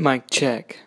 Mic check.